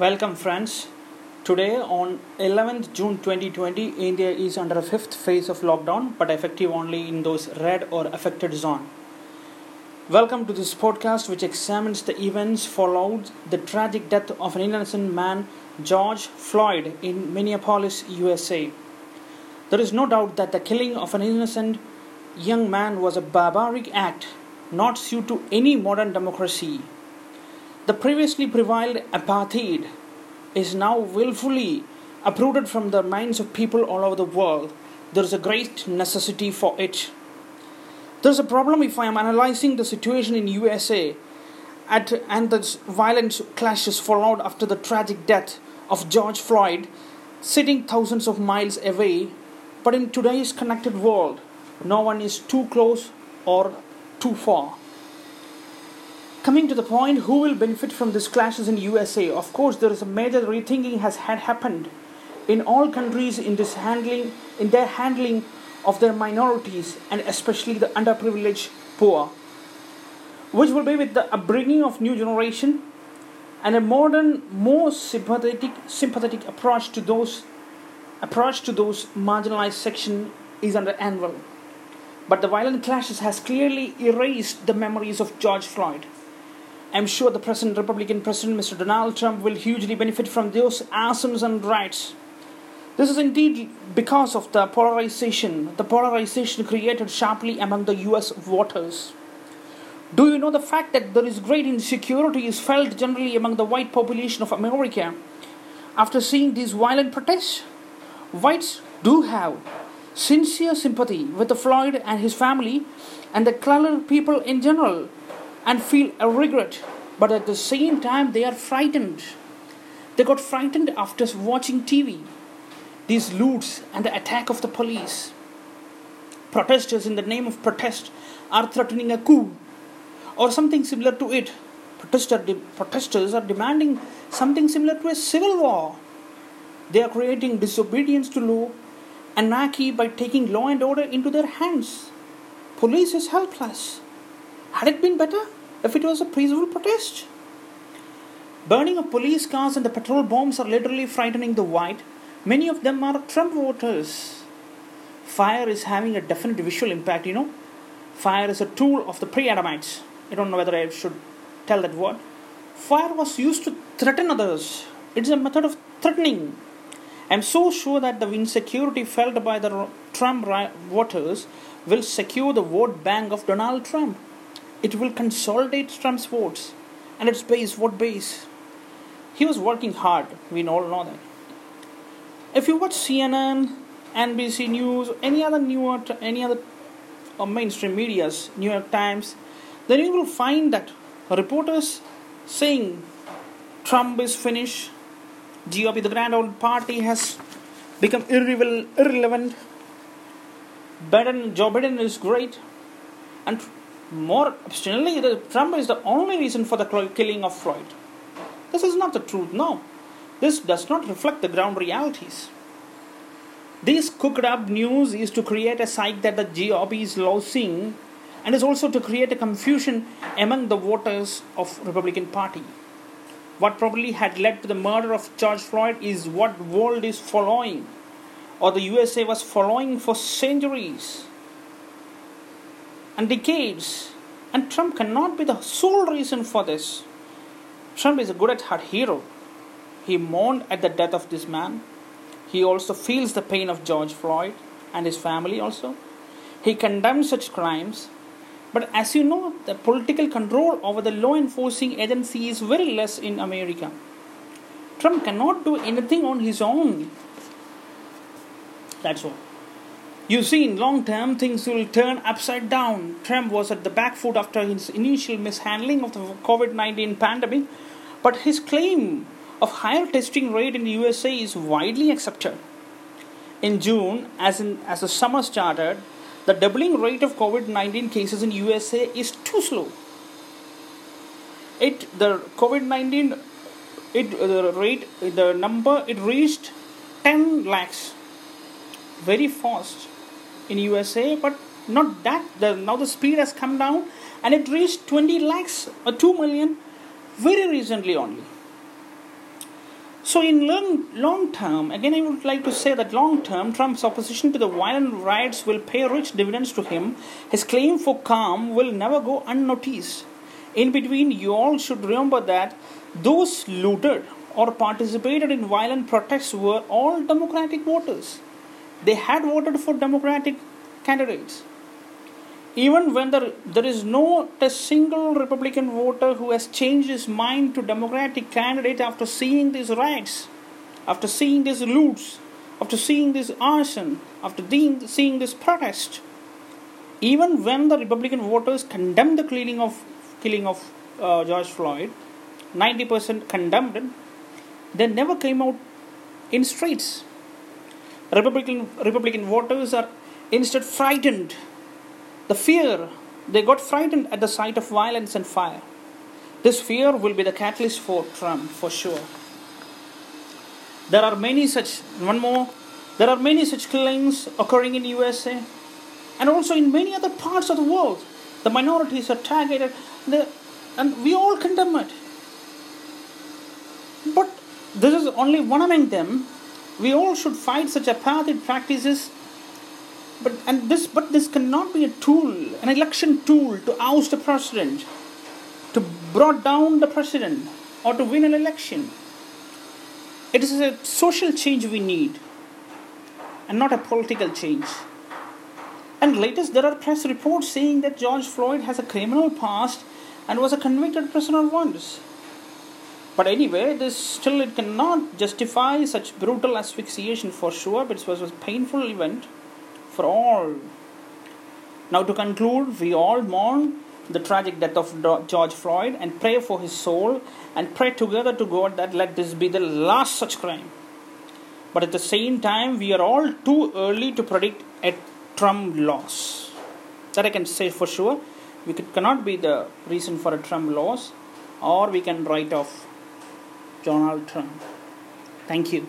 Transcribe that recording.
Welcome, friends. Today, on 11th June 2020, India is under a fifth phase of lockdown, but effective only in those red or affected zone. Welcome to this podcast, which examines the events followed the tragic death of an innocent man, George Floyd, in Minneapolis, USA. There is no doubt that the killing of an innocent young man was a barbaric act, not suited to any modern democracy. The previously prevailed apartheid is now willfully uprooted from the minds of people all over the world. There is a great necessity for it. There's a problem if I am analyzing the situation in USA at, and the violent clashes followed after the tragic death of George Floyd, sitting thousands of miles away. But in today's connected world, no one is too close or too far. Coming to the point, who will benefit from these clashes in USA? Of course, there is a major rethinking has had happened in all countries in this handling, in their handling of their minorities and especially the underprivileged poor, which will be with the upbringing of new generation and a modern, more sympathetic, sympathetic approach to those approach to those marginalized section is under anvil. But the violent clashes has clearly erased the memories of George Floyd. I'm sure the present Republican President, Mr. Donald Trump, will hugely benefit from those assumptions and rights. This is indeed because of the polarization, the polarization created sharply among the US voters. Do you know the fact that there is great insecurity is felt generally among the white population of America after seeing these violent protests? Whites do have sincere sympathy with the Floyd and his family and the colored people in general and feel a regret, but at the same time they are frightened. They got frightened after watching TV. These loots and the attack of the police. Protesters, in the name of protest, are threatening a coup or something similar to it. Protester, protesters are demanding something similar to a civil war. They are creating disobedience to law, anarchy by taking law and order into their hands. Police is helpless. Had it been better if it was a peaceful protest? Burning of police cars and the petrol bombs are literally frightening the white. Many of them are Trump voters. Fire is having a definite visual impact, you know. Fire is a tool of the pre Adamites. I don't know whether I should tell that word. Fire was used to threaten others, it's a method of threatening. I'm so sure that the insecurity felt by the Trump voters will secure the vote bank of Donald Trump. It will consolidate Trump's votes. And its base, what base? He was working hard, we all know that. If you watch CNN, NBC News, any other newer, any other uh, mainstream medias, New York Times, then you will find that reporters saying Trump is finished, GOP, the grand old party, has become irrelevant. Biden, Joe Biden is great, and more obstinately, the Trump is the only reason for the killing of Floyd. This is not the truth. No, this does not reflect the ground realities. This cooked up news is to create a psyche that the GOP is losing and is also to create a confusion among the voters of Republican Party. What probably had led to the murder of George Floyd is what world is following or the USA was following for centuries and decades. And Trump cannot be the sole reason for this. Trump is a good at heart hero. He mourned at the death of this man. He also feels the pain of George Floyd and his family also. He condemns such crimes. But as you know, the political control over the law enforcing agency is very less in America. Trump cannot do anything on his own. That's all. You see, in long term, things will turn upside down. Trump was at the back foot after his initial mishandling of the COVID 19 pandemic, but his claim of higher testing rate in the USA is widely accepted. In June, as, in, as the summer started, the doubling rate of COVID 19 cases in USA is too slow. It the COVID 19 it the rate the number it reached 10 lakhs very fast in USA, but not that. The, now the speed has come down and it reached 20 lakhs or 2 million very recently only. So, in long, long term, again, I would like to say that long term, Trump's opposition to the violent riots will pay rich dividends to him. His claim for calm will never go unnoticed. In between, you all should remember that those looted or participated in violent protests were all Democratic voters. They had voted for Democratic candidates. Even when there, there is not a single Republican voter who has changed his mind to Democratic candidate after seeing these riots, after seeing these loots, after seeing this arson, after seeing this protest. Even when the Republican voters condemned the killing of killing of uh, George Floyd, 90% condemned it, they never came out in streets. Republican Republican voters are instead frightened the fear, they got frightened at the sight of violence and fire. This fear will be the catalyst for Trump, for sure. There are many such, one more, there are many such killings occurring in USA and also in many other parts of the world. The minorities are targeted and we all condemn it. But this is only one among them. We all should fight such apartheid practices but and this but this cannot be a tool, an election tool to oust a president, to brought down the president, or to win an election. It is a social change we need, and not a political change. And latest, there are press reports saying that George Floyd has a criminal past and was a convicted prisoner once. But anyway, this still it cannot justify such brutal asphyxiation for sure. But it was a painful event for all. Now, to conclude, we all mourn the tragic death of George Floyd and pray for his soul and pray together to God that let this be the last such crime. But at the same time, we are all too early to predict a Trump loss. That I can say for sure. We could, cannot be the reason for a Trump loss, or we can write off Donald Trump. Thank you.